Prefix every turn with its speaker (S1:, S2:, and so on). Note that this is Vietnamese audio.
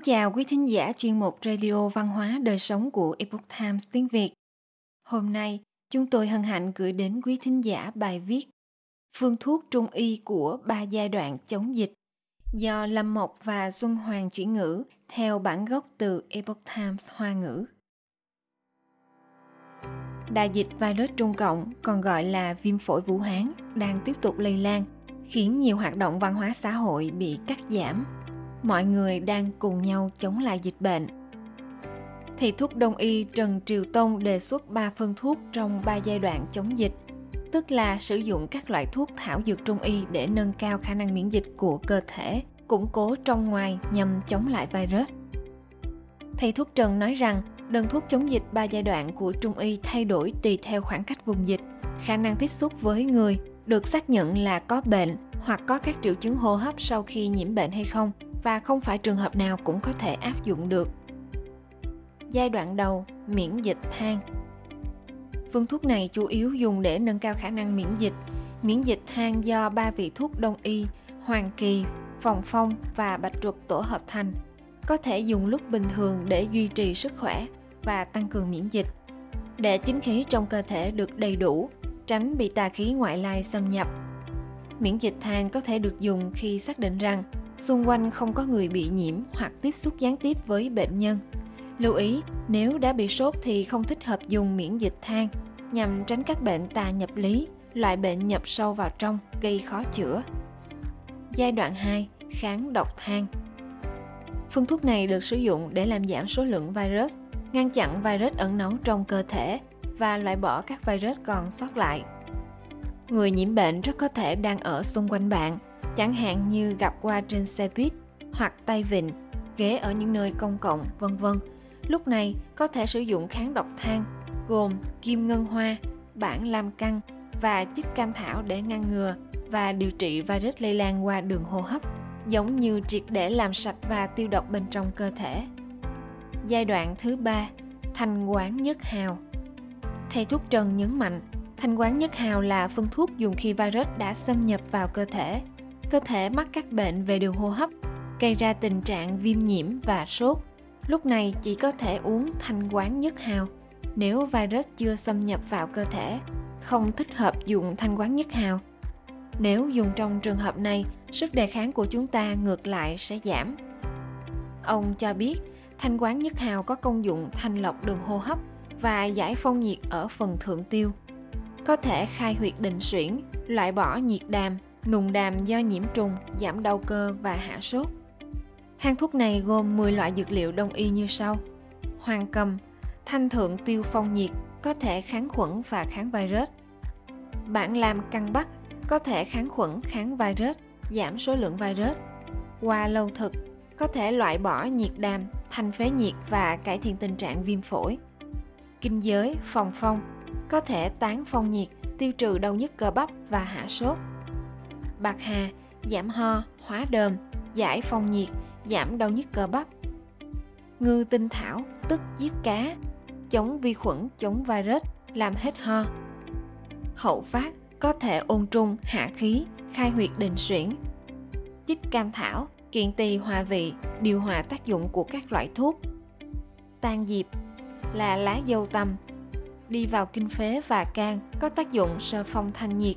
S1: Xin chào quý thính giả chuyên mục Radio Văn hóa Đời Sống của Epoch Times tiếng Việt. Hôm nay, chúng tôi hân hạnh gửi đến quý thính giả bài viết Phương thuốc trung y của ba giai đoạn chống dịch do Lâm Mộc và Xuân Hoàng chuyển ngữ theo bản gốc từ Epoch Times Hoa ngữ. Đại dịch virus Trung Cộng, còn gọi là viêm phổi Vũ Hán, đang tiếp tục lây lan, khiến nhiều hoạt động văn hóa xã hội bị cắt giảm. Mọi người đang cùng nhau chống lại dịch bệnh. Thầy thuốc đông y Trần Triều Tông đề xuất 3 phương thuốc trong 3 giai đoạn chống dịch, tức là sử dụng các loại thuốc thảo dược trung y để nâng cao khả năng miễn dịch của cơ thể, củng cố trong ngoài nhằm chống lại virus. Thầy thuốc Trần nói rằng đơn thuốc chống dịch 3 giai đoạn của Trung y thay đổi tùy theo khoảng cách vùng dịch, khả năng tiếp xúc với người được xác nhận là có bệnh hoặc có các triệu chứng hô hấp sau khi nhiễm bệnh hay không và không phải trường hợp nào cũng có thể áp dụng được. Giai đoạn đầu, miễn dịch than. Phương thuốc này chủ yếu dùng để nâng cao khả năng miễn dịch. Miễn dịch than do ba vị thuốc đông y, hoàng kỳ, phòng phong và bạch truật tổ hợp thành – có thể dùng lúc bình thường để duy trì sức khỏe và tăng cường miễn dịch để chính khí trong cơ thể được đầy đủ tránh bị tà khí ngoại lai xâm nhập miễn dịch than có thể được dùng khi xác định rằng xung quanh không có người bị nhiễm hoặc tiếp xúc gián tiếp với bệnh nhân. Lưu ý nếu đã bị sốt thì không thích hợp dùng miễn dịch than nhằm tránh các bệnh tà nhập lý loại bệnh nhập sâu vào trong gây khó chữa. Giai đoạn 2 kháng độc than. Phương thuốc này được sử dụng để làm giảm số lượng virus, ngăn chặn virus ẩn nấu trong cơ thể và loại bỏ các virus còn sót lại. Người nhiễm bệnh rất có thể đang ở xung quanh bạn, chẳng hạn như gặp qua trên xe buýt hoặc tay vịn, ghế ở những nơi công cộng, vân vân. Lúc này có thể sử dụng kháng độc than gồm kim ngân hoa, bản lam căng và chích cam thảo để ngăn ngừa và điều trị virus lây lan qua đường hô hấp giống như triệt để làm sạch và tiêu độc bên trong cơ thể. Giai đoạn thứ ba, thanh quán nhất hào. Thầy thuốc Trần nhấn mạnh, thanh quán nhất hào là phương thuốc dùng khi virus đã xâm nhập vào cơ thể. Cơ thể mắc các bệnh về đường hô hấp, gây ra tình trạng viêm nhiễm và sốt. Lúc này chỉ có thể uống thanh quán nhất hào nếu virus chưa xâm nhập vào cơ thể. Không thích hợp dùng thanh quán nhất hào nếu dùng trong trường hợp này, sức đề kháng của chúng ta ngược lại sẽ giảm. Ông cho biết, thanh quán nhất hào có công dụng thanh lọc đường hô hấp và giải phong nhiệt ở phần thượng tiêu. Có thể khai huyệt định suyễn, loại bỏ nhiệt đàm, nùng đàm do nhiễm trùng, giảm đau cơ và hạ sốt. Thang thuốc này gồm 10 loại dược liệu đông y như sau. Hoàng cầm, thanh thượng tiêu phong nhiệt, có thể kháng khuẩn và kháng virus. Bản làm căng bắc, có thể kháng khuẩn, kháng virus, giảm số lượng virus. Qua lâu thực, có thể loại bỏ nhiệt đàm, thanh phế nhiệt và cải thiện tình trạng viêm phổi. Kinh giới, phòng phong, có thể tán phong nhiệt, tiêu trừ đau nhức cơ bắp và hạ sốt. Bạc hà, giảm ho, hóa đờm, giải phong nhiệt, giảm đau nhức cơ bắp. Ngư tinh thảo, tức diếp cá, chống vi khuẩn, chống virus, làm hết ho. Hậu phát, có thể ôn trung, hạ khí, khai huyệt đình suyễn. Chích cam thảo, kiện tỳ hòa vị, điều hòa tác dụng của các loại thuốc. Tan diệp là lá dâu tầm, đi vào kinh phế và can có tác dụng sơ phong thanh nhiệt.